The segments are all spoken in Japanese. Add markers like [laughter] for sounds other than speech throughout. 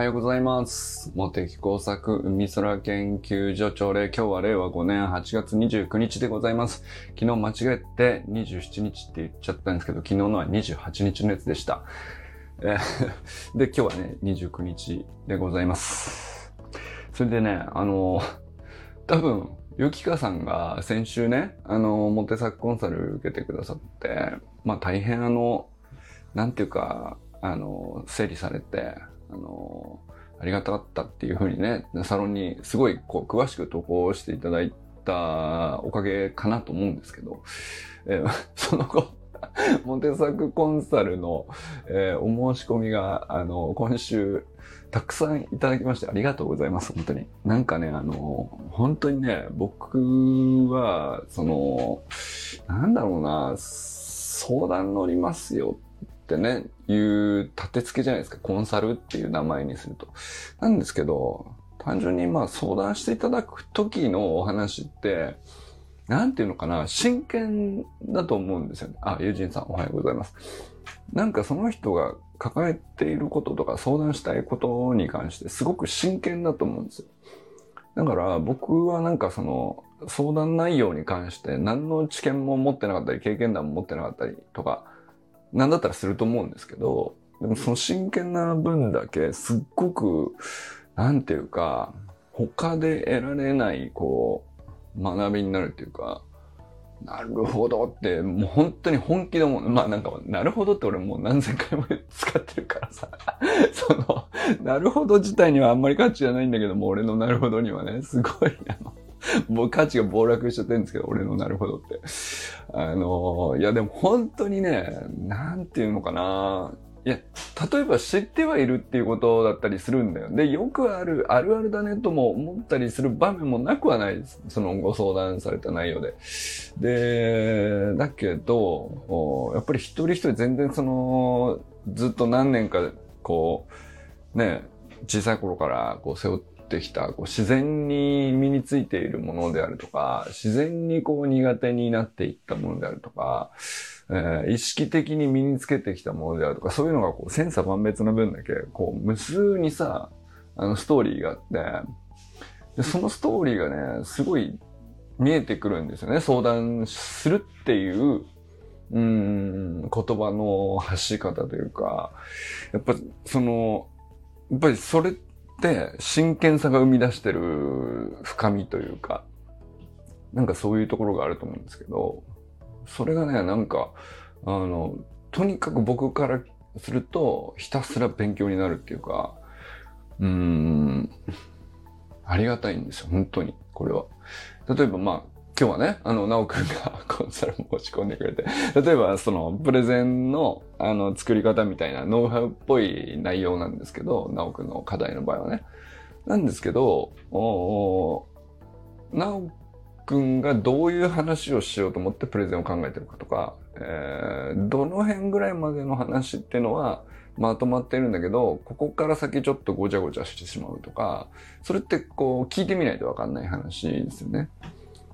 はようございます。茂木工作海空研究所長で今日は令和5年8月29日でございます。昨日間違えて27日って言っちゃったんですけど、昨日のは28日のやつでした。えー [laughs] で、今日はね、29日でございます。それでね、あの、多分、ゆきかさんが先週ね、あの、モテ作コンサル受けてくださって、まあ大変あの、なんていうか、あの、整理されて、あの、ありがたかったっていうふうにね、サロンにすごいこう詳しく投稿していただいたおかげかなと思うんですけど、えー [laughs] その後、モテ作コンサルの、えーお申し込みが、あの、今週、たくさんいただきましてありがとうございます、本当に。なんかね、あの、本当にね、僕は、その、なんだろうな、相談乗りますよってね、いう立て付けじゃないですか。コンサルっていう名前にすると。なんですけど、単純にまあ相談していただく時のお話って、なんていうのかな、真剣だと思うんですよね。あ、ユージンさんおはようございます。なんかその人が抱えていることとか相談したいことに関してすごく真剣だと思うんですよ。だから僕はなんかその相談内容に関して何の知見も持ってなかったり経験談も持ってなかったりとか、なんだったらすると思うんですけど、でもその真剣な分だけすっごく、なんていうか、他で得られない、こう、学びになるっていうか、なるほどって、もう本当に本気で思う。まあなんか、なるほどって俺もう何千回も使ってるからさ、[laughs] その、なるほど自体にはあんまり価値がないんだけども、俺のなるほどにはね、すごい、あの、[laughs] もう価値が暴落しちゃってるんですけど、俺のなるほどって。あの、いやでも本当にね、なんていうのかな。いや、例えば知ってはいるっていうことだったりするんだよ。で、よくある、あるあるだねとも思ったりする場面もなくはないです。そのご相談された内容で。で、だけど、やっぱり一人一人全然その、ずっと何年か、こう、ね、小さい頃からこう背負ってきた、こう自然に身についているものであるとか、自然にこう苦手になっていったものであるとか、えー意識的に身につけてきたものであるとか、そういうのがこう千差万別の分だけ、こう無数にさ、あのストーリーがあって、でそのストーリーがね、すごい見えてくるんですよね。相談するっていう、うん、言葉の発し方というか、やっぱその、やっぱりそれっ真剣さが生み出してる深みというか、なんかそういうところがあると思うんですけど、それがね、なんか、あの、とにかく僕からすると、ひたすら勉強になるっていうか、うーん、ありがたいんですよ、本当に、これは。例えば、まあ、今日はね、あの、なおくんが [laughs] コンサル持ち込んでくれて、例えば、その、プレゼンの、あの、作り方みたいな、ノウハウっぽい内容なんですけど、なおくんの課題の場合はね。なんですけど、おなおくんがどういう話をしようと思ってプレゼンを考えてるかとか、えーどの辺ぐらいまでの話っていうのはまとまってるんだけど、ここから先ちょっとごちゃごちゃしてしまうとか、それってこう聞いてみないとわかんない話ですよね。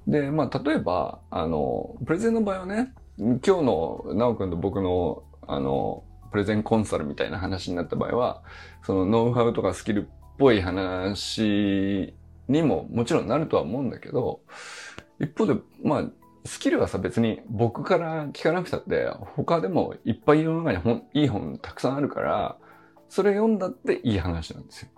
で、まあ例えば、あの、プレゼンの場合はね、今日のなおくんと僕のあの、プレゼンコンサルみたいな話になった場合は、そのノウハウとかスキルっぽい話にももちろんなるとは思うんだけど、一方で、まあ、スキルはさ別に僕から聞かなくたって他でもいっぱい世の中に本いい本たくさんあるからそれ読んだっていい話なんですよ。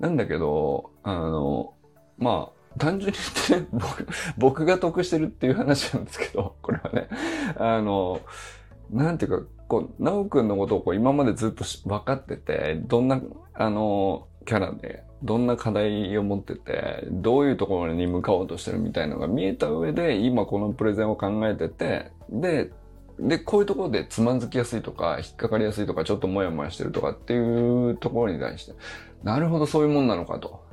なんだけどあのまあ単純に言ってね僕僕が得してるっていう話なんですけどこれはねあのなんていうかこう直くんのことをこう今までずっとし分かっててどんなあのキャラでどんな課題を持ってて、どういうところに向かおうとしてるみたいのが見えた上で、今このプレゼンを考えてて、で、で、こういうところでつまずきやすいとか、引っかかりやすいとか、ちょっとモヤモヤしてるとかっていうところに対して、なるほどそういうもんなのかと。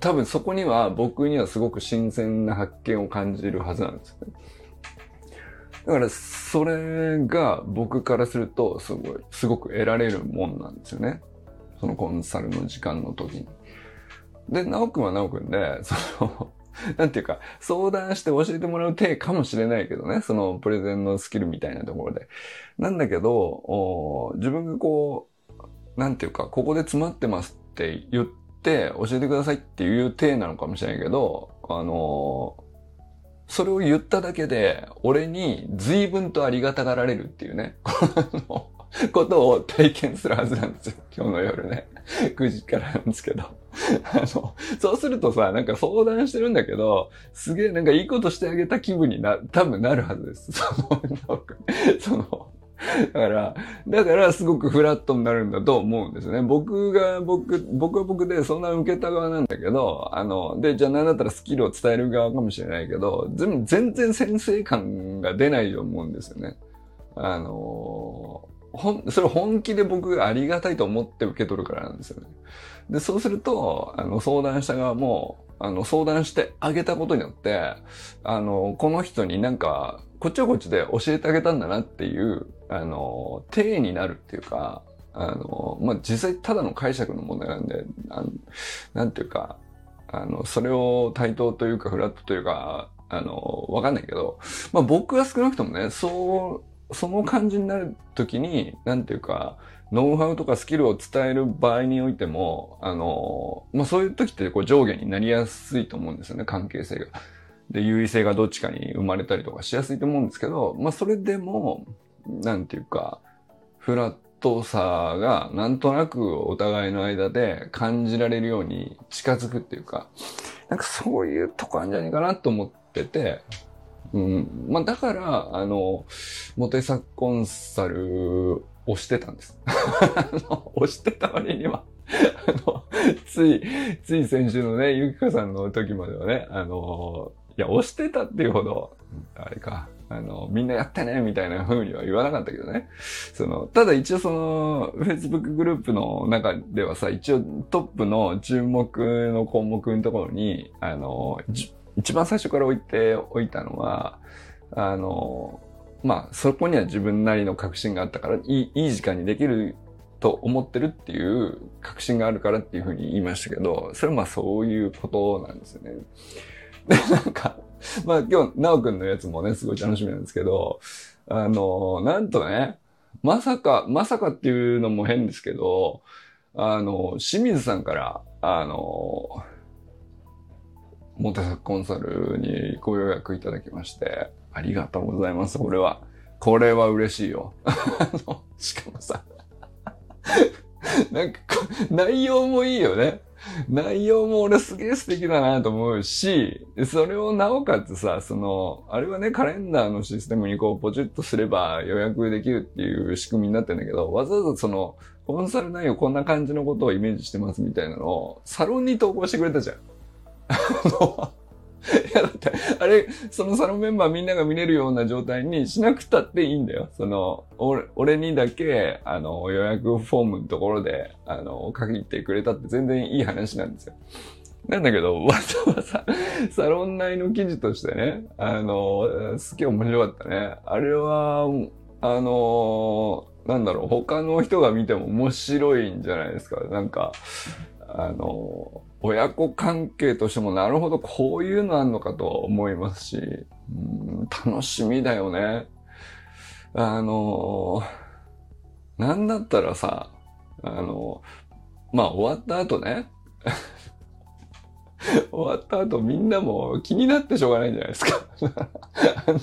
多分そこには僕にはすごく新鮮な発見を感じるはずなんですよね。だからそれが僕からするとすごい、すごく得られるもんなんですよね。そのコンサルの時間の時に。で、なおくんはなおくんで、その、[laughs] なんていうか、相談して教えてもらう体かもしれないけどね、そのプレゼンのスキルみたいなところで。なんだけど、お自分がこう、なんていうか、ここで詰まってますって言ってって教えてくださいっていう体なのかもしれないけど、あのそれを言っただけで、俺に随分とありがたがられるっていうね、[laughs] ことを体験するはずなんですよ。今日の夜ね。9時からなんですけど。あの、そうするとさ、なんか相談してるんだけど、すげえなんかいいことしてあげた気分にな、多分なるはずです。その、その、[laughs] だから、だからすごくフラットになるんだと思うんですね。僕が、僕、僕は僕でそんな受けた側なんだけど、あの、で、じゃあ何だったらスキルを伝える側かもしれないけど、全全然先生感が出ないと思うんですよね。あの、ほん、それ本気で僕がありがたいと思って受け取るからなんですよね。で、そうすると、あの、相談した側も、あの、相談してあげたことによって、あの、この人になんか、こっちはこっちで教えてあげたんだなっていう、あの、体になるっていうか、あの、まあ、実際ただの解釈の問題なんで、あのなんていうか、あの、それを対等というかフラットというか、あの、わかんないけど、まあ、僕は少なくともね、そう、その感じになるときに、なんていうか、ノウハウとかスキルを伝える場合においても、あの、まあ、そういう時ってこう上下になりやすいと思うんですよね、関係性が。で、優位性がどっちかに生まれたりとかしやすいと思うんですけど、まあ、それでも、なんていうか、フラットさがなんとなくお互いの間で感じられるように近づくっていうか、なんかそういうとこあるんじゃないかなと思ってて、うん。まあ、だから、あの、モテサコンサル押してたんです。[laughs] 押してた割にはあの、つい、つい先週のね、ゆきかさんの時まではね、あの、いや、押してたっていうほど、あれか、あの、みんなやってねみたいな風には言わなかったけどね。その、ただ一応その、Facebook グループの中ではさ、一応トップの注目の項目のところに、あの、一番最初から置いておいたのは、あの、まあ、そこには自分なりの確信があったから、いい、いい時間にできると思ってるっていう確信があるからっていうふうに言いましたけど、それはまあそういうことなんですよね。で、[laughs] なんか、まあ今日、なおくんのやつもね、すごい楽しみなんですけど、あの、なんとね、まさか、まさかっていうのも変ですけど、あの、清水さんから、あの、モテサコンサルにご予約いただきまして、ありがとうございます、これは。これは嬉しいよ。しかもさ、[laughs] なんか、内容もいいよね。内容も俺すげえ素敵だなと思うし、それをなおかつさ、その、あれはね、カレンダーのシステムにこうポチッとすれば予約できるっていう仕組みになってんだけど、わざわざその、コンサル内容こんな感じのことをイメージしてますみたいなのを、サロンに投稿してくれたじゃん。あのいや、だって、あれ、そのサロンメンバーみんなが見れるような状態にしなくたっていいんだよ。その、俺、俺にだけ、あの、予約フォームのところで、あの、書いてくれたって全然いい話なんですよ。なんだけど、[laughs] わざわざ、サロン内の記事としてね、あの、すげえ面白かったね。あれは、あの、なんだろう、他の人が見ても面白いんじゃないですか。なんか、あの、親子関係としてもなるほどこういうのあんのかと思いますし、うん、楽しみだよね。あの、なんだったらさ、あの、まあ終わった後ね、[laughs] 終わった後みんなも気になってしょうがないんじゃないですか。あんな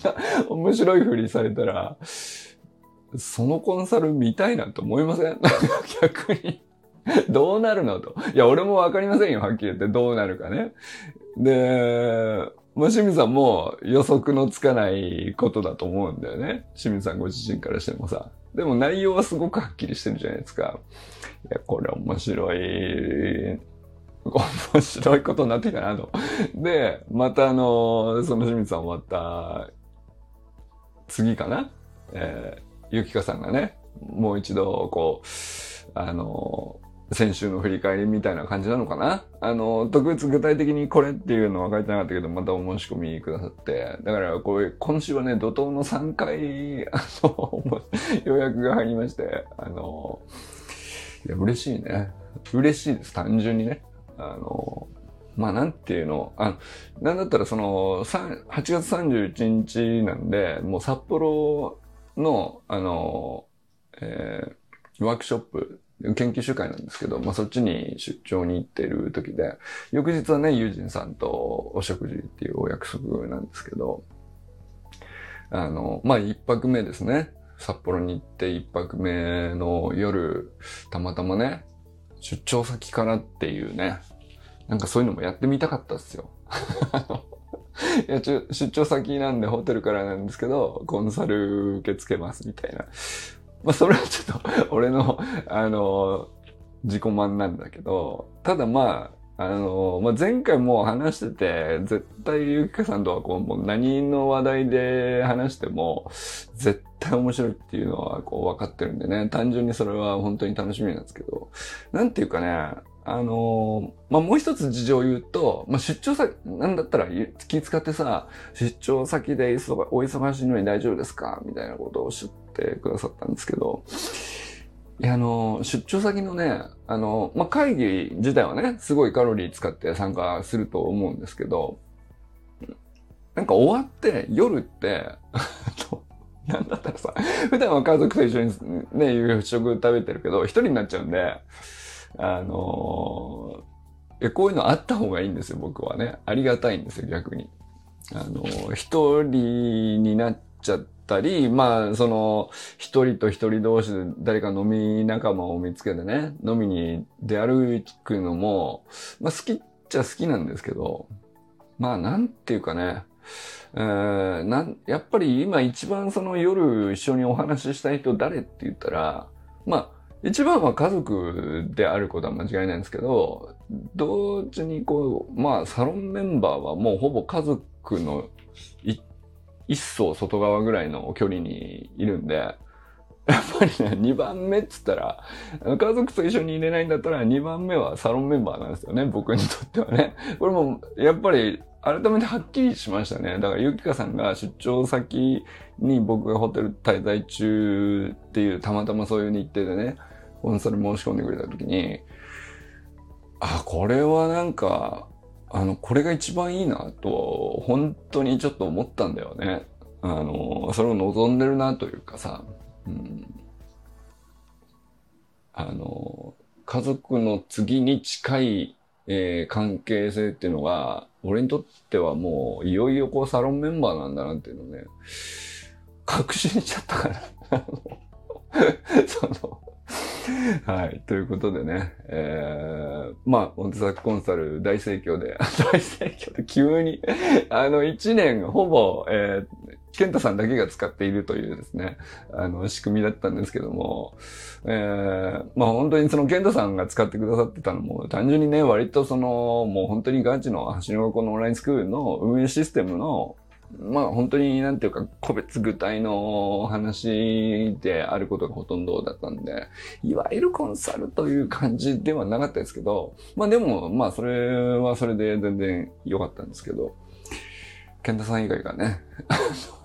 面白いふりされたら、そのコンサル見たいなと思いません？[laughs] 逆に。[laughs] どうなるの？と。いや、俺もわかりませんよ、はっきり言って。どうなるかね。で、まあ、清水さんも予測のつかないことだと思うんだよね。清水さんご自身からしてもさ。でも内容はすごくはっきりしてるじゃないですか。いや、これ面白い、面白いことになってきたなと。で、またあの、その清水さん終わった次かな？えー、ゆきかさんがね、もう一度こう、あの、先週の振り返りみたいな感じなのかな？あの、特別具体的にこれっていうのは書いてなかったけど、またお申し込みくださって。だからこれ、今週はね、怒涛の3回、あの、[laughs] 予約が入りまして、あの、いや、嬉しいね。嬉しいです、単純にね。あの、まあ、なんていうの、あの、なんだったらその、8月31日なんで、もう札幌の、あの、えー、ワークショップ研究集会なんですけど、まあそっちに出張に行ってる時で、翌日はね、友人さんとお食事っていうお約束なんですけど、あの、まあ一泊目ですね。札幌に行って一泊目の夜、たまたまね、出張先からっていうね、なんかそういうのもやってみたかったっすよ。[laughs] いや出張先なんでホテルからなんですけど、コンサル受け付けますみたいな。まあそれはちょっと俺の、あの、自己満なんだけど、ただまあ、あの、まあ、前回も話してて、絶対ゆきかさんとはこう、もう何の話題で話しても、絶対面白いっていうのはこう分かってるんでね、単純にそれは本当に楽しみなんですけど、なんていうかね、あのまあ、もう一つ事情を言うと、まあ、出張先、なんだったら気使ってさ、出張先でお忙しいのに大丈夫ですか？みたいなことをおっしゃってくださったんですけど、いや、あの、出張先のね、あの、まあ、会議自体はね、すごいカロリー使って参加すると思うんですけど、なんか終わって夜って、なんだったらさ、普段は家族と一緒にね、夕食食べてるけど、一人になっちゃうんで、あのー、こういうのあった方がいいんですよ、僕はね。ありがたいんですよ、逆に。あのー、一人になっちゃったり、まあ、その、一人と一人同士で誰か飲み仲間を見つけてね、飲みに出歩くのも、まあ好きっちゃ好きなんですけど、まあなんていうかね、えー、なん、やっぱり今一番その夜一緒にお話ししたい人誰って言ったら、まあ、一番は家族であることは間違いないんですけど、同時にこう、まあ、サロンメンバーはもうほぼ家族の一層外側ぐらいの距離にいるんで、やっぱりね、2番目っつったら、家族と一緒に入れないんだったら2番目はサロンメンバーなんですよね、僕にとってはね。これも、やっぱり改めてはっきりしましたね。だから、ゆきかさんが出張先に僕がホテル滞在中っていう、たまたまそういう日程でね、コンサル申し込んでくれた時に、あ、これはなんか、あの、これが一番いいなと、本当にちょっと思ったんだよね。あの、それを望んでるなというかさ、うん、あの、家族の次に近い、えー、関係性っていうのが、俺にとってはもう、いよいよこうサロンメンバーなんだなっていうのね、確信しちゃったから。[laughs] その、[laughs] はい。ということでね、えー、まあ、モンテサックコンサル大盛況で、[laughs] 大盛況で急に、あの、一年ほぼ、えー、ケンタさんだけが使っているというですね、あの、仕組みだったんですけども、えー、まあ本当にそのケンタさんが使ってくださってたのも、単純にね、割とその、もう本当にガチの橋の学校のオンラインスクールの運営システムの、まあ本当になんていうか個別具体の話であることがほとんどだったんで、いわゆるコンサルという感じではなかったですけど、まあでもまあそれはそれで全然良かったんですけど、健太さん以外がね、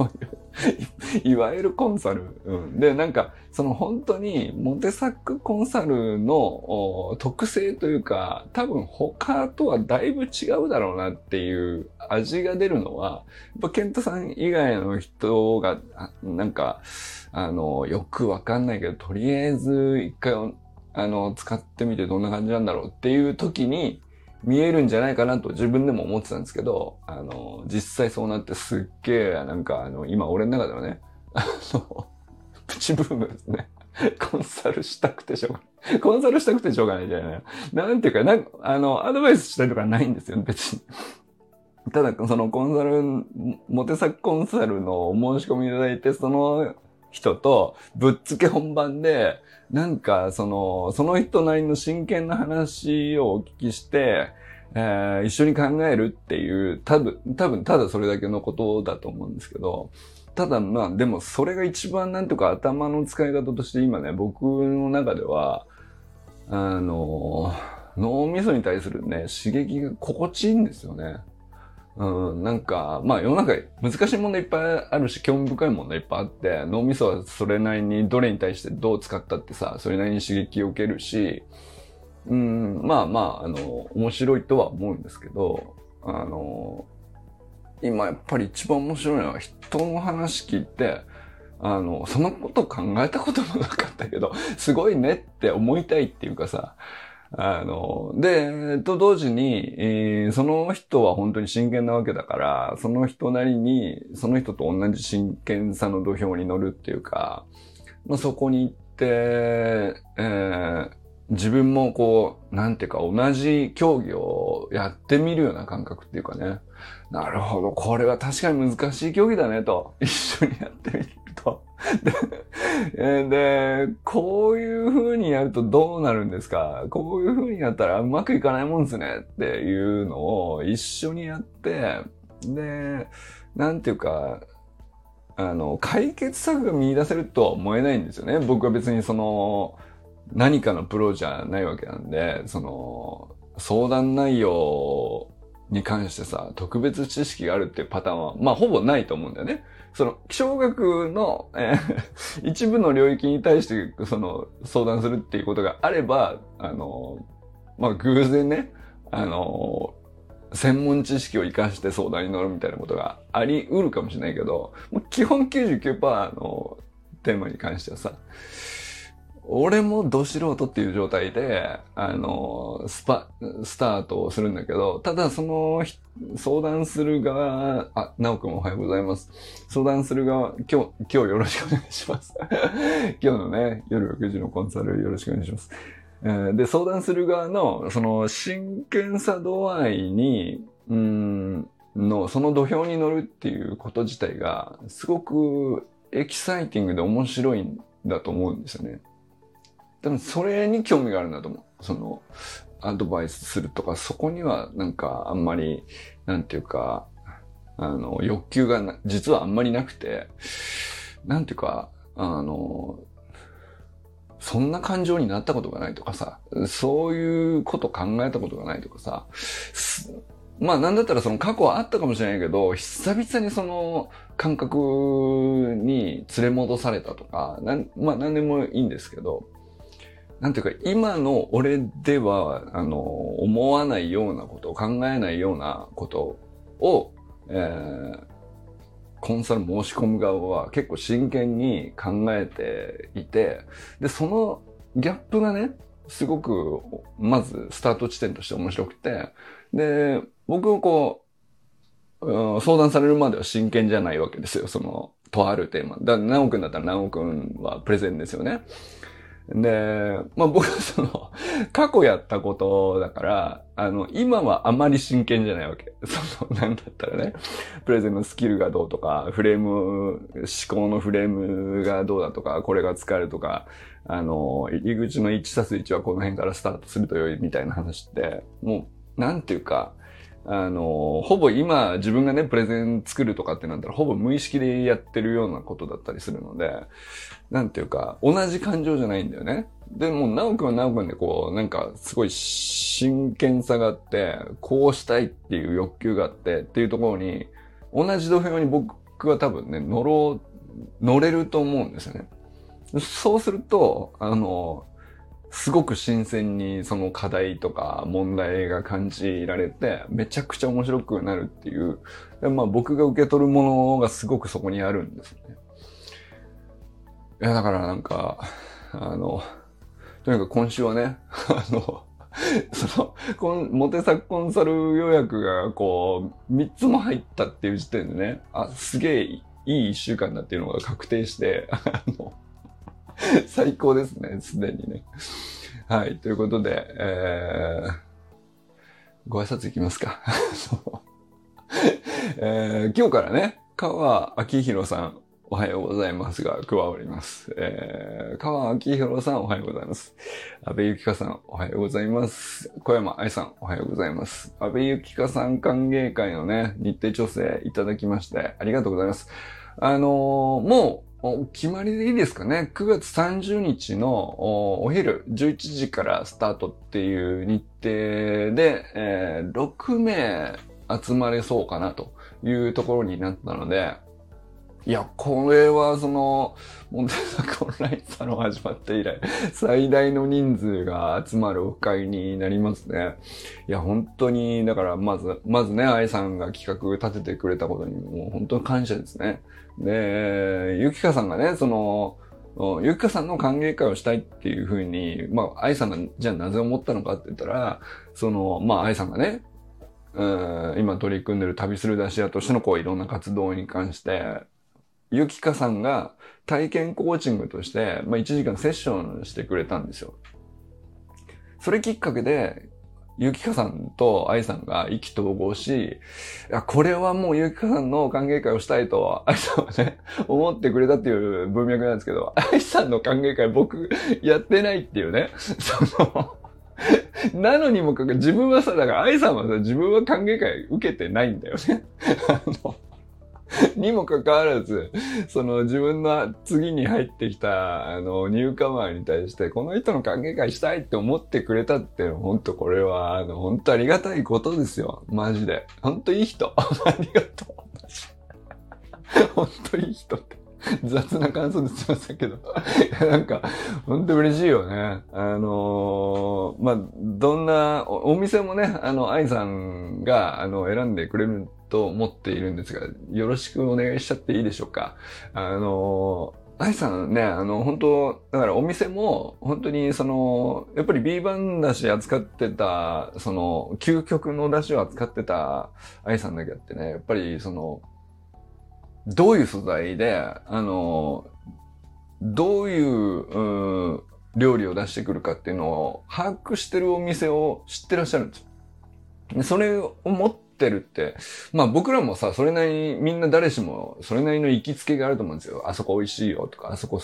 [laughs] いわゆるコンサル。うん、で、なんか、その本当にモテサックコンサルの特性というか、多分他とはだいぶ違うだろうなっていう味が出るのは、やっぱケントさん以外の人が、なんか、あの、よくわかんないけど、とりあえず一回、あの、使ってみてどんな感じなんだろうっていう時に、見えるんじゃないかなと自分でも思ってたんですけど、あの、実際そうなってすっげえ、なんかあの、今俺の中ではね、あの、プチブームですね。コンサルしたくてしょうがない。コンサルしたくてしょうがないじゃない。なんていうか、なんか、あの、アドバイスしたりとかないんですよ、別に。ただ、そのコンサル、モテサコンサルのお申し込みいただいて、その人とぶっつけ本番で、なんか、その、その人なりの真剣な話をお聞きして、えー、一緒に考えるっていう、多分、多分、ただそれだけのことだと思うんですけど、ただまあ、でもそれが一番なんとか頭の使い方として今ね、僕の中では、あの、脳みそに対するね、刺激が心地いいんですよね。うん、なんか、まあ世の中難しい問題いっぱいあるし、興味深い問題いっぱいあって、脳みそはそれなりにどれに対してどう使ったってさ、それなりに刺激を受けるし、うん、まあまあ、あの、面白いとは思うんですけど、あの、今やっぱり一番面白いのは人の話聞いて、あの、そのこと考えたこともなかったけど、すごいねって思いたいっていうかさ、あの、で、と同時に、えー、その人は本当に真剣なわけだから、その人なりに、その人と同じ真剣さの土俵に乗るっていうか、まあ、そこに行って、えー、自分もこう、なんていうか同じ競技をやってみるような感覚っていうかね。なるほど、これは確かに難しい競技だねと、一緒にやってみると。[laughs] で、でこういう風にやるとどうなるんですか？こういう風にやったらうまくいかないもんですねっていうのを一緒にやって、で、なんていうか、あの、解決策が見出せるとは思えないんですよね。僕は別にその、何かのプロじゃないわけなんで、その、相談内容に関してさ、特別知識があるっていうパターンは、まあほぼないと思うんだよね。その、気象学の、えー、[laughs] 一部の領域に対して、その、相談するっていうことがあれば、あの、まあ偶然ね、あの、専門知識を活かして相談に乗るみたいなことがあり得るかもしれないけど、もう基本99%のテーマに関してはさ、俺もど素人っていう状態で、あの、スパ、スタートをするんだけど、ただその、相談する側、あ、なおくんおはようございます。相談する側、今日、今日よろしくお願いします。[laughs] 今日のね、夜6時のコンサルよろしくお願いします。え、で、相談する側の、その、真剣さ度合いに、うん、の、その土俵に乗るっていうこと自体が、すごくエキサイティングで面白いんだと思うんですよね。多分それに興味があるんだと思う。その、アドバイスするとか、そこにはなんかあんまり、なんていうか、あの、欲求が実はあんまりなくて、なんていうか、あの、そんな感情になったことがないとかさ、そういうこと考えたことがないとかさ、まあなんだったらその過去はあったかもしれないけど、久々にその感覚に連れ戻されたとか、まあ何でもいいんですけど、なんていうか、今の俺では、あの、思わないようなこと、考えないようなことを、えー、コンサル申し込む側は結構真剣に考えていて、で、そのギャップがね、すごく、まずスタート地点として面白くて、で、僕もこう、うん、相談されるまでは真剣じゃないわけですよ、その、とあるテーマ。だから、なおくんだったらなおくんはプレゼンですよね。で、まあ僕はその、過去やったことだから、あの、今はあまり真剣じゃないわけ。その、なんだったらね、プレゼンのスキルがどうとか、フレーム、思考のフレームがどうだとか、これが使えるとか、あの、入り口の1たす1はこの辺からスタートすると良いみたいな話って、もう、なんていうか、あの、ほぼ今自分がね、プレゼン作るとかってなったら、ほぼ無意識でやってるようなことだったりするので、なんていうか、同じ感情じゃないんだよね。でも、なおくんはなおくんでこう、なんか、すごい真剣さがあって、こうしたいっていう欲求があってっていうところに、同じ土俵に僕は多分ね、乗ろう、乗れると思うんですよね。そうすると、あの、すごく新鮮にその課題とか問題が感じられて、めちゃくちゃ面白くなるっていう、まあ僕が受け取るものがすごくそこにあるんですね。いや、だからなんか、あの、とにかく今週はね、[laughs] あの、その、この、モテサコンサル予約がこう、3つも入ったっていう時点でね、あ、すげえいい1週間だっていうのが確定して、あの、[laughs] 最高ですね、すでにね。はい、ということで、えー、ご挨拶いきますか。[laughs] そうえー、今日からね、川明宏さん、おはようございますが、加わります。えー、川明宏さん、おはようございます。安倍ゆきかさん、おはようございます。小山愛さん、おはようございます。安倍ゆきかさん歓迎会のね、日程調整いただきまして、ありがとうございます。あのー、もう、お決まりでいいですかね？9月30日のお昼11時からスタートっていう日程で、えー、6名集まれそうかなというところになったので、いや、これはその、モンテサクオンラインサロン始まって以来、最大の人数が集まるオフ会になりますね。いや、本当に、だからまず、まずね、愛さんが企画立ててくれたことにもう本当に感謝ですね。で、ゆきかさんがね、その、ゆきかさんの歓迎会をしたいっていうふうに、まあ、愛さんがじゃあなぜ思ったのかって言ったら、その、まあ、愛さんがね、うん今取り組んでる旅する出し屋としてのこういろんな活動に関して、ゆきかさんが体験コーチングとして、まあ、1時間セッションしてくれたんですよ。それきっかけで、ゆきかさんと愛さんが意気投合し、いや、これはもうゆきかさんの歓迎会をしたいと、愛さんはね、思ってくれたっていう文脈なんですけど、愛さんの歓迎会僕やってないっていうね、そのなのにもかか自分はさ、だから愛さんはさ、自分は歓迎会受けてないんだよね。あの、[laughs] にもかかわらず、その自分の次に入ってきた、あの、ニューカマーに対して、この人の歓迎会したいって思ってくれたって、本当これは、あの、本当ありがたいことですよ。マジで。本当いい人。[laughs] ありがとう。[laughs] 本当いい人って。[laughs] 雑な感想ですいませんけど。[laughs] なんか、本当嬉しいよね。あのー、まあ、どんなお、お店もね、あの、愛さんが、あの、選んでくれると思っているんですが、よろしくお願いしちゃっていいでしょうか。あのー、愛さんね、あの、本当だからお店も、本当にその、やっぱり B 版だし扱ってた、その、究極の出汁を扱ってた愛さんだけあってね、やっぱりその、どういう素材で、あの、どういう、うん、料理を出してくるかっていうのを把握してるお店を知ってらっしゃるんですよ。それを持ってるって、まあ僕らもさ、それなりにみんな誰しもそれなりの行きつけがあると思うんですよ。あそこ美味しいよとか、あそこ、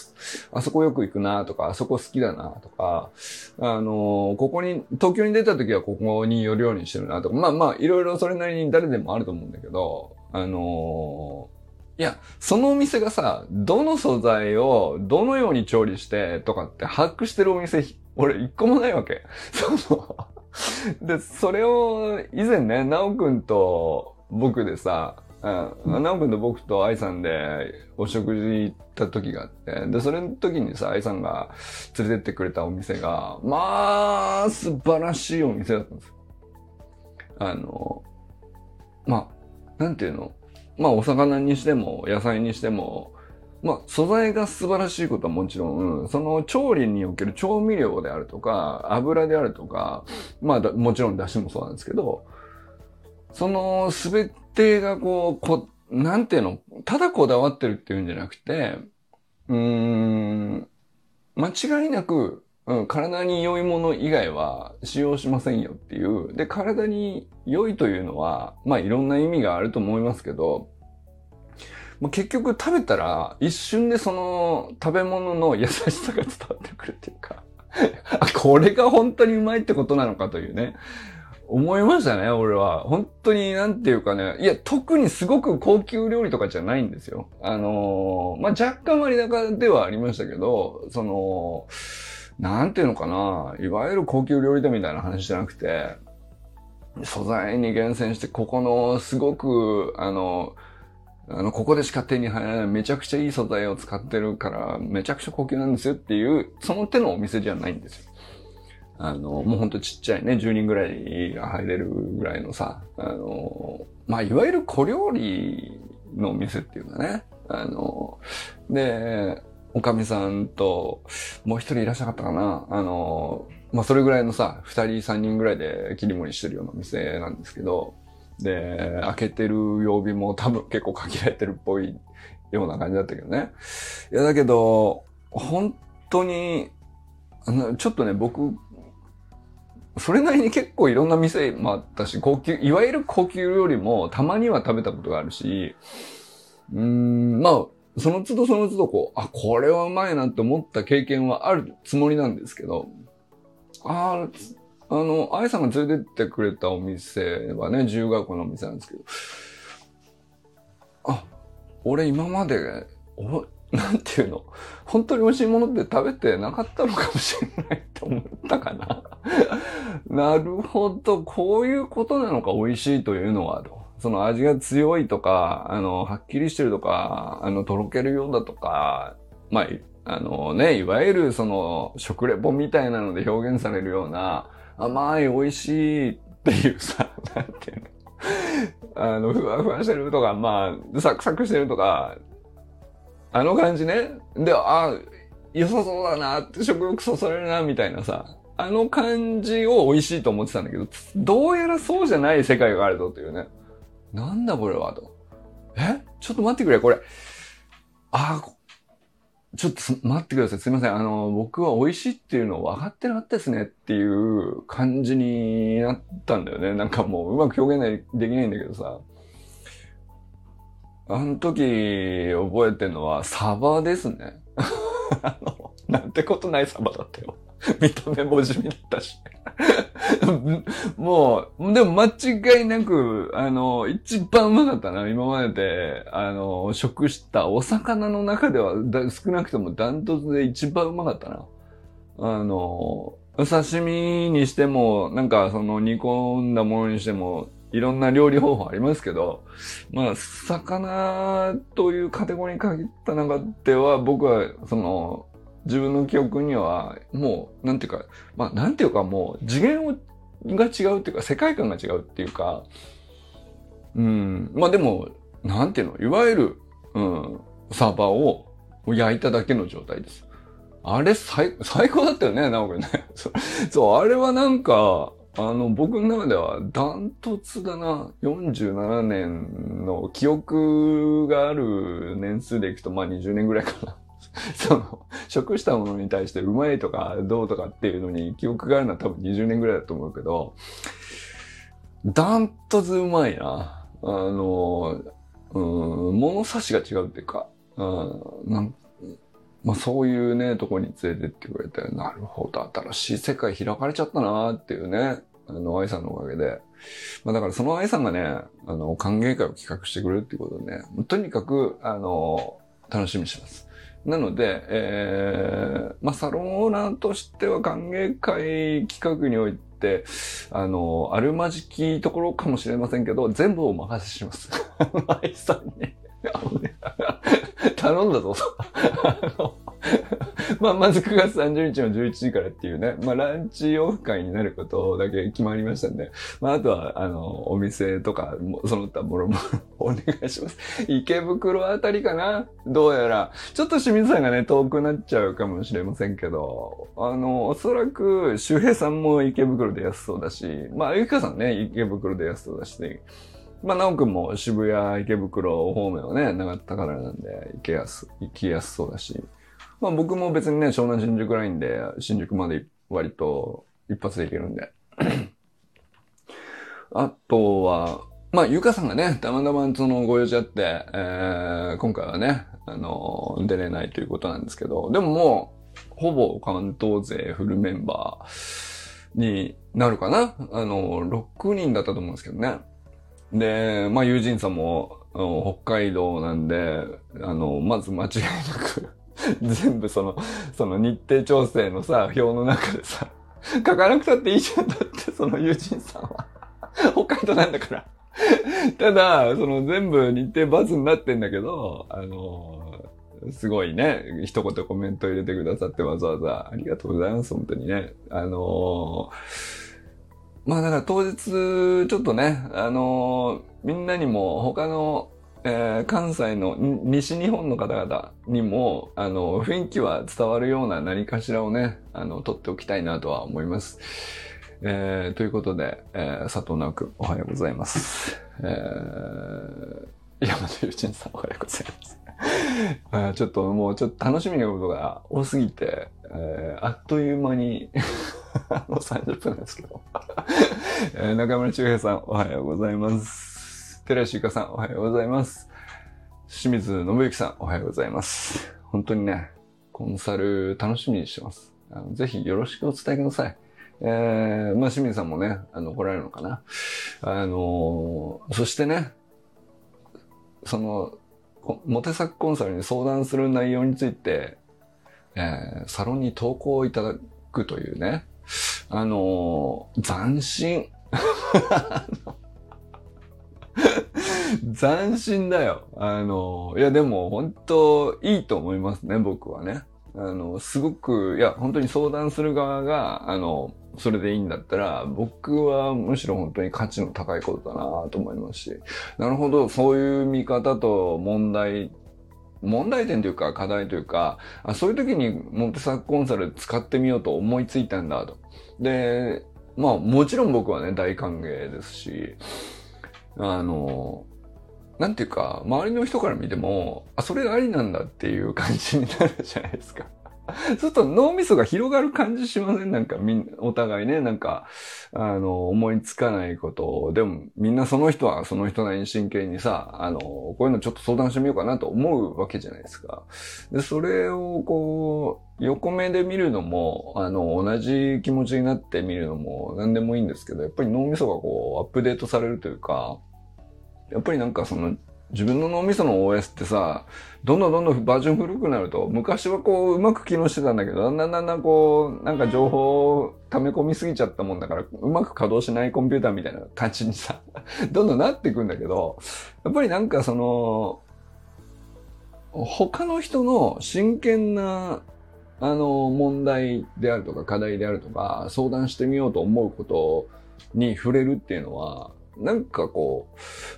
あそこよく行くなとか、あそこ好きだなとか、あの、ここに、東京に出た時はここに寄るようにしてるなとか、まあまあいろいろそれなりに誰でもあると思うんだけど、あのいや、そのお店がさ、どの素材をどのように調理してとかって把握してるお店、俺一個もないわけ。[laughs] そうで、それを以前ね、なおくんと僕でさ、うん、なおくんと僕と愛さんでお食事行った時があって、で、それの時にさ、愛さんが連れてってくれたお店が、まあ、素晴らしいお店だったんですよ。あの、まあ、なんていうの？まあお魚にしても野菜にしても、まあ素材が素晴らしいことはもちろん、その調理における調味料であるとか、油であるとか、まあもちろん出汁もそうなんですけど、そのすべてがこう、こ、なんていうの、ただこだわってるっていうんじゃなくて、うーん、間違いなくうん、体に良いもの以外は使用しませんよっていう。で、体に良いというのは、まあいろんな意味があると思いますけど、まあ、結局食べたら一瞬でその食べ物の優しさが伝わってくるっていうかあ、これが本当にうまいってことなのかというね。思いましたね、俺は。本当になんていうかね。いや、特にすごく高級料理とかじゃないんですよ。あのー、まあ、若干割高ではありましたけど、その、なんていうのかな、いわゆる高級料理店みたいな話じゃなくて、素材に厳選して、ここのすごく、あの、あの、ここでしか手に入らないめちゃくちゃいい素材を使ってるから、めちゃくちゃ高級なんですよっていう、その手のお店じゃないんですよ。あの、もうほんとちっちゃいね、10人ぐらいが入れるぐらいのさ、あの、まあ、いわゆる小料理のお店っていうかね。あの、で、おかみさんと、もう一人いらっしゃったかなあの、まあ、それぐらいのさ、二人三人ぐらいで切り盛りしてるような店なんですけど、で、開けてる曜日も多分結構限られてるっぽいような感じだったけどね。いや、だけど、本当に、あの、ちょっとね、僕、それなりに結構いろんな店もあったし、高級、いわゆる高級料理もたまには食べたことがあるし、うん、まあ、その都度その都度こう、あ、これはうまいなって思った経験はあるつもりなんですけど、ああ、の、愛さんが連れてってくれたお店はね、自由学校のお店なんですけど、あ、俺今まで、お、[laughs] なんていうの、本当に美味しいものって食べてなかったのかもしれないって思ったかな。[laughs] なるほど、こういうことなのか、美味しいというのは、と。その味が強いとか、あの、はっきりしてるとか、あの、とろけるようだとか、まあ、あのね、いわゆるその、食レポみたいなので表現されるような、甘い、美味しいっていうさ、[laughs] なんていうの？あの、ふわふわしてるとか、まあ、サクサクしてるとか、あの感じね？で、あ、良さそうだなって食欲そそれるな、みたいなさ。あの感じを美味しいと思ってたんだけど、どうやらそうじゃない世界があるぞというね。なんだこれはと。え？ちょっと待ってくれ、これ。あ、ちょっと待ってください。すいません。あの、僕は美味しいっていうの分かってなかったですねっていう感じになったんだよね。なんかもううまく表現できないんだけどさ。あの時覚えてるのはサバですね。[laughs] あの、なんてことないサバだったよ。[laughs] 見た目も地味だったし。もう、でも間違いなく、あの、一番うまかったな。今までで、あの、食したお魚の中では少なくともダントツで一番うまかったな。あの、刺身にしても、なんかその煮込んだものにしても、いろんな料理方法ありますけど、まあ、魚というカテゴリーに限った中では、僕は、その、自分の記憶には、もう、なんていうか、まあ、なんていうかもう、次元をが違うっていうか、世界観が違うっていうか、うん、まあでも、なんていうの、いわゆる、うん、サーバーを焼いただけの状態です。あれ最、最高だったよね、直くね。[laughs] そう、あれはなんか、あの、僕の中ではダントツだな。47年の記憶がある年数でいくと、まあ20年ぐらいかな。[laughs] その、食したものに対してうまいとかどうとかっていうのに記憶があるのは多分20年ぐらいだと思うけど、ダントツうまいな。あの、うん、物差しが違うっていうか、うん、なんまあそういうね、とこに連れてってくれて、なるほど、新しい世界開かれちゃったなっていうね、あの、愛さんのおかげで。まあだからその愛さんがね、あの、歓迎会を企画してくれるっていうことでね、とにかく、あの、楽しみにしてます。なので、えー、まあ、サロンオーナーとしては歓迎会企画において、あの、あるまじきところかもしれませんけど、全部お任せします。[laughs] 愛さんに。頼んだぞ。[laughs] [laughs] まあ、まず9月30日の11時からっていうね、まあ、ランチオフ会になることだけ決まりましたんで、まあ、あとは、あの、お店とか、その他もろもろお願いします。池袋あたりかな？どうやら、ちょっと清水さんがね、遠くなっちゃうかもしれませんけど、あの、おそらく、周平さんも池袋で安そうだし、まあ、ゆきかさんね、池袋で安そうだし、ねまあ、なおくんも渋谷、池袋方面はね、長ったからなんで、行けやす、行きやすそうだし、まあ僕も別にね、湘南新宿ラインで新宿まで割と一発で行けるんで。[clears throat] あとは、まあ、ゆかさんがね、たまたまそのご用事あって、えー、今回はね、あの、出れないということなんですけど、でももう、ほぼ関東勢フルメンバーになるかなあの、6人だったと思うんですけどね。で、まあ、友人さんも、北海道なんで、あの、まず間違いなく [laughs] 全部その、その日程調整のさ、表の中でさ、書かなくたっていいじゃんだって、その友人さんは。北海道なんだから。ただ、その全部日程バズになってんだけど、あのすごいね、一言コメント入れてくださってわざわざありがとうございます、本当にね。あのまあだから当日、ちょっとね、あのみんなにも他のえー、関西の西日本の方々にも、あの、雰囲気は伝わるような何かしらをね、あの、取っておきたいなとは思います。えー、ということで、えー、佐藤直君、おはようございます。えー、山田友人さん、おはようございます。[laughs] ちょっともうちょっと楽しみなことが多すぎて、えー、あっという間にもう30分ですけど [laughs] えー、中村中平さん、おはようございます。寺石ゆかさん、おはようございます。清水信之さん、おはようございます。本当にね、コンサル楽しみにしてます。あのぜひよろしくお伝えください。えー、まあ、清水さんもね、あの、来られるのかな。あのー、そしてね、その、モテサクコンサルに相談する内容について、えー、サロンに投稿いただくというね、あのー、斬新。[laughs] 斬新だよ。あの、いやでも本当いいと思いますね、僕はね。あの、すごく、いや、本当に相談する側が、あの、それでいいんだったら、僕はむしろ本当に価値の高いことだなと思いますし、なるほど、そういう見方と問題、問題点というか課題というか、あそういう時にモンテサックコンサル使ってみようと思いついたんだと。で、まあもちろん僕はね、大歓迎ですし、あの、なんていうか、周りの人から見ても、あ、それありなんだっていう [laughs] 感じになるじゃないですか。そうすると脳みそが広がる感じしません？なんかみん、お互いね、なんか、あの、思いつかないことを、でもみんなその人はその人なりに真剣にさ、あの、こういうのちょっと相談してみようかなと思うわけじゃないですか。で、それをこう、横目で見るのも、あの、同じ気持ちになって見るのも何でもいいんですけど、やっぱり脳みそがこう、アップデートされるというか、やっぱりなんかその、自分の脳みその OS ってさ、どんどんどんどんバージョン古くなると、昔はこう、うまく機能してたんだけど、だんだんだんだんこう、なんか情報を溜め込みすぎちゃったもんだから、うまく稼働しないコンピューターみたいな感じにさ、[laughs] どんどんなっていくんだけど、やっぱりなんかその、他の人の真剣な、あの、問題であるとか課題であるとか、相談してみようと思うことに触れるっていうのは、なんかこ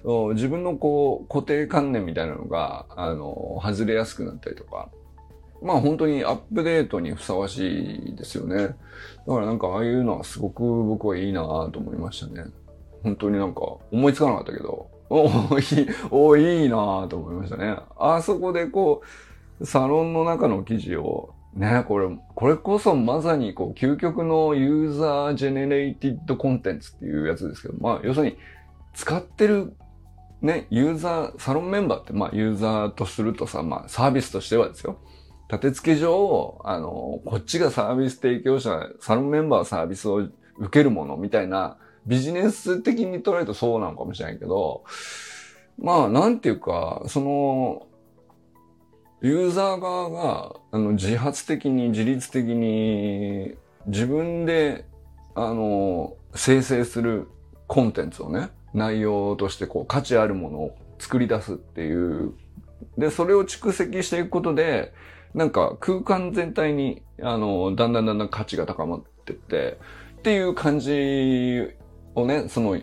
う、自分のこう、固定観念みたいなのが、あの、外れやすくなったりとか、まあ本当にアップデートにふさわしいですよね。だからなんかああいうのはすごく僕はいいなと思いましたね。本当になんか思いつかなかったけど、おい、おいいなと思いましたね。あそこでこう、サロンの中の記事をね、これ、これこそまさにこう、究極のユーザージェネレイティッドコンテンツっていうやつですけど、まあ、要するに、使ってる、ね、ユーザー、サロンメンバーって、まあ、ユーザーとするとさ、まあ、サービスとしてはですよ。立て付け上、あの、こっちがサービス提供者、サロンメンバーサービスを受けるものみたいな、ビジネス的に捉えるとそうなのかもしれないけど、まあ、なんていうか、その、ユーザー側が、あの、自発的に、自律的に、自分で、あの、生成するコンテンツをね、内容としてこう、価値あるものを作り出すっていう。で、それを蓄積していくことで、なんか空間全体に、あの、だんだんだんだん価値が高まってって、っていう感じをね、その、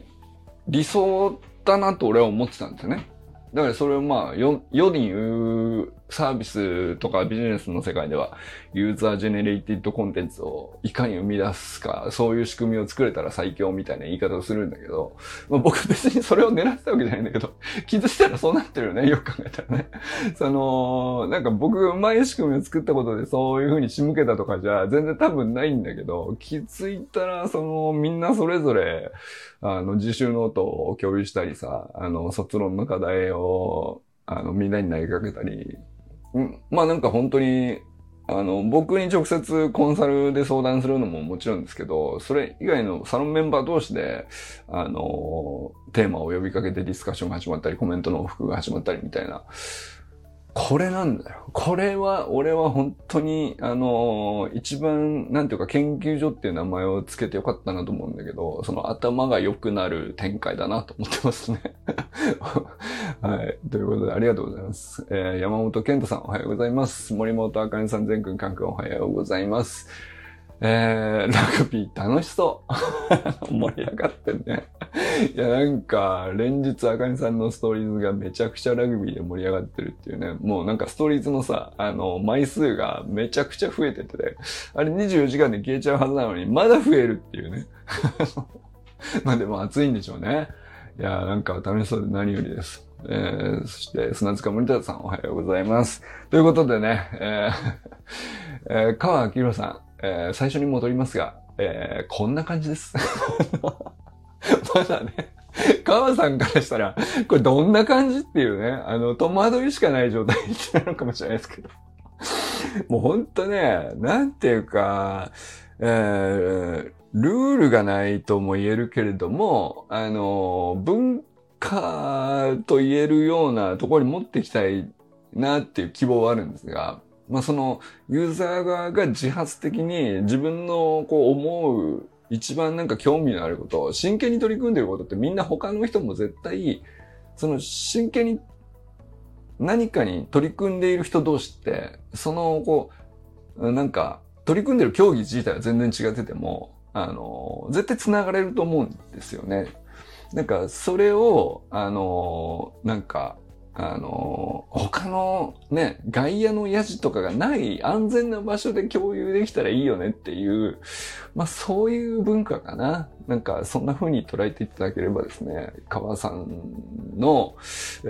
理想だなと俺は思ってたんですよね。だからそれをまあ、世に言うサービスとかビジネスの世界では、user generated contents をいかに生み出すか、そういう仕組みを作れたら最強みたいな言い方をするんだけど、まあ、僕別にそれを狙ってたわけじゃないんだけど、[laughs] 気づいたらそうなってるよね、よく考えたらね。[laughs] その、なんか僕がうまい仕組みを作ったことでそういう風に仕向けたとかじゃ全然多分ないんだけど、気づいたらそのみんなそれぞれ、あの自習ノートを共有したりさ、あの卒論の課題をあのみんなに投げかけたり、まあなんか本当に、あの、僕に直接コンサルで相談するのももちろんですけど、それ以外のサロンメンバー同士で、あの、テーマを呼びかけてディスカッションが始まったり、コメントの往復が始まったりみたいな、これなんだよ。これは、俺は本当に、あのー、一番、なんていうか、研究所っていう名前をつけてよかったなと思うんだけど、その頭が良くなる展開だなと思ってますね。[laughs] はい。ということで、ありがとうございます。えー、山本健太さん、おはようございます。森本あかねさん、全くん、かんくん、おはようございます。えー、ラグビー楽しそう。[laughs] 盛り上がってんね。いや、なんか、連日、あかねさんのストーリーズがめちゃくちゃラグビーで盛り上がってるっていうね。もうなんかストーリーズのさ、あの、枚数がめちゃくちゃ増えてて、あれ24時間で消えちゃうはずなのに、まだ増えるっていうね。[laughs] まあでも暑いんでしょうね。いや、なんか楽しそうで何よりです。えー、そして、砂塚森田さんおはようございます。ということでね、えー、えー、川明宏さん、えー、最初に戻りますが、えー、こんな感じです。[laughs] まだね、川さんからしたら、これどんな感じっていうね、あの、戸惑いしかない状態になるかもしれないですけど。もうほんとね、なんていうか、えー、ルールがないとも言えるけれども、あの、文化と言えるようなところに持ってきたいなっていう希望はあるんですが、まあ、そのユーザー側が自発的に自分のこう思う一番なんか興味のあることを真剣に取り組んでることってみんな他の人も絶対その真剣に何かに取り組んでいる人同士って、その、こう、なんか、取り組んでる競技自体は全然違ってても、あの、絶対繋がれると思うんですよね。なんか、それを、あの、なんか、あの、他のね、外野のヤジとかがない安全な場所で共有できたらいいよねっていう、まあそういう文化かな。なんかそんな風に捉えていただければですね、川さんの、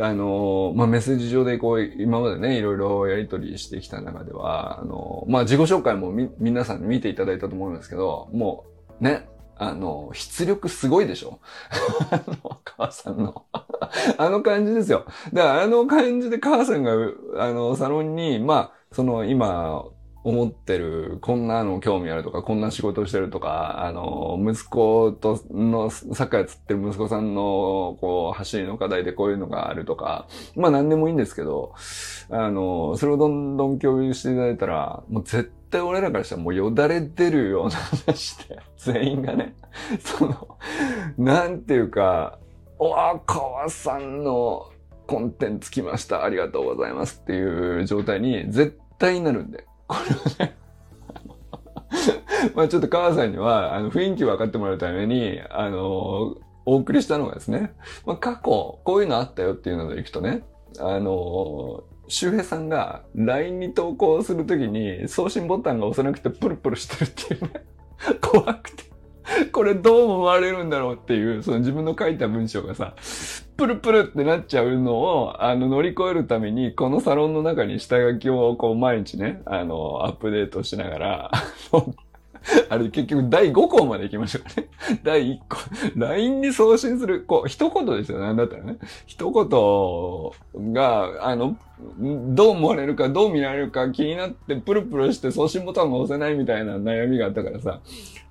あの、まあメッセージ上でこう、今までね、いろいろやりとりしてきた中では、あの、まあ自己紹介もみ、皆さんに見ていただいたと思うんですけど、もうね、あの、出力すごいでしょ？[laughs] あの、母さんの [laughs] あの感じですよ。だからあの感じで母さんが、あの、サロンに、まあ、その今、思ってる、こんなの興味あるとか、こんな仕事してるとか、あの、息子との、サッカーやってる息子さんの、こう、走りの課題でこういうのがあるとか、まあ何でもいいんですけど、あの、それをどんどん共有していただいたら、もう絶対俺らからしたらもうよだれ出るような話で、[laughs] 全員がね、[laughs] その、なんていうか、おわ、川さんのコンテンツ来ました。ありがとうございますっていう状態に絶対になるんで。これはね。[laughs] まあちょっと川さんには、あの、雰囲気分かってもらうために、あの、お送りしたのがですね、まあ過去、こういうのあったよっていうのでいくとね、あの、周平さんが LINE に投稿するときに送信ボタンが押せなくてプルプルしてるっていうね、[laughs] 怖くて。これどう思われるんだろうっていう、その自分の書いた文章がさ、プルプルってなっちゃうのを、あの、乗り越えるために、このサロンの中に下書きをこう毎日ね、あの、アップデートしながら、[laughs] あれ結局第5項まで行きましょうね。[laughs] 第1項。LINE に送信する、こう、一言ですよ、なんだったらね。一言が、あの、どう思われるか、どう見られるか気になってプルプルして送信ボタンが押せないみたいな悩みがあったからさ、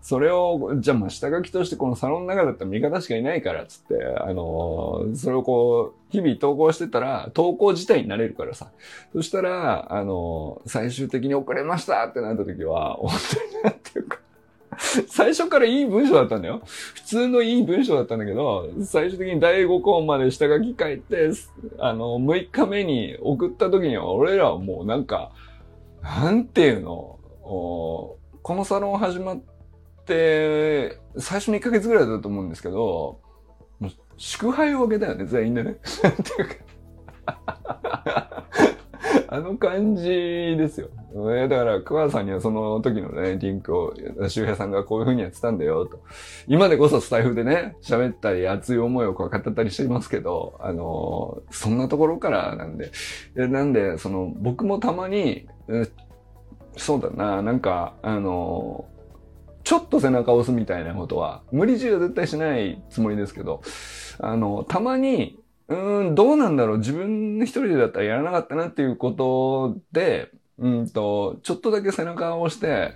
それを、じゃあま下書きとしてこのサロンの中だったら味方しかいないからつって、あのそれをこう、日々投稿してたら、投稿自体になれるからさ。そしたら、あの最終的に遅れましたってなった時は、本当になんていうか [laughs] 最初からいい文章だったんだよ。普通のいい文章だったんだけど、最終的に第5項まで下書き書いて、あの、6日目に送った時には、俺らはもうなんか、なんていうの、このサロン始まって、最初の1ヶ月ぐらいだと思うんですけど、もう祝杯をあげたよね、全員でね。っていうかあの感じですよ。えだから、桑原さんにはその時のね、リンクを、周平さんがこういう風にやってたんだよ、と。今でこそスタイフでね、喋ったり、熱い思いをこう語ったりしていますけど、あの、そんなところからなんで、なんで、その、僕もたまに、そうだな、なんか、あの、ちょっと背中を押すみたいなことは、無理強いは絶対しないつもりですけど、あの、たまに、うん、どうなんだろう自分一人でだったらやらなかったなっていうことで、うんと、ちょっとだけ背中を押して、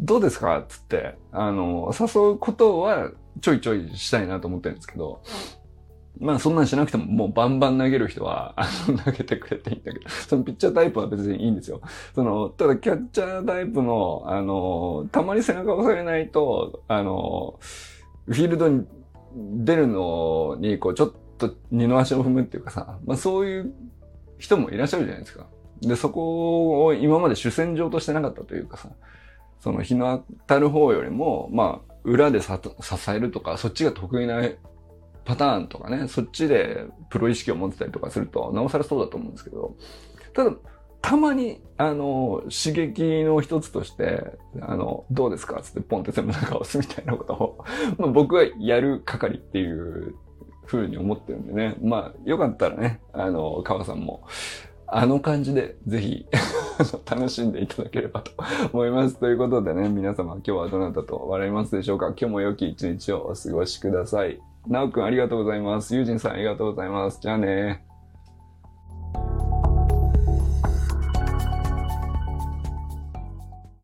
どうですか？つって、あの、誘うことはちょいちょいしたいなと思ってるんですけど、まあそんなんしなくてももうバンバン投げる人は、[laughs] あの、投げてくれていいんだけど、そのピッチャータイプは別にいいんですよ。その、ただキャッチャータイプの、あの、たまに背中を押されないと、あの、フィールドに出るのに、こう、ちょっと二の足を踏むっていうかさ、まあそういう人もいらっしゃるじゃないですか。で、そこを今まで主戦場としてなかったというかさ、その日の当たる方よりも、まあ、裏で支えるとか、そっちが得意なパターンとかね、そっちでプロ意識を持ってたりとかすると、なおさらそうだと思うんですけど、ただ、たまに、あの、刺激の一つとして、あの、どうですか？つってポンって全部中押すみたいなことをまあ僕はやる係っていうふうに思ってるんでね。まあ、よかったらね、あの、川さんも、あの感じでぜひ [laughs] 楽しんでいただければと思います。ということでね、皆様今日はどなたと笑いますでしょうか？今日も良き一日をお過ごしください。なおくんありがとうございます。ゆうじんさんありがとうございます。じゃあね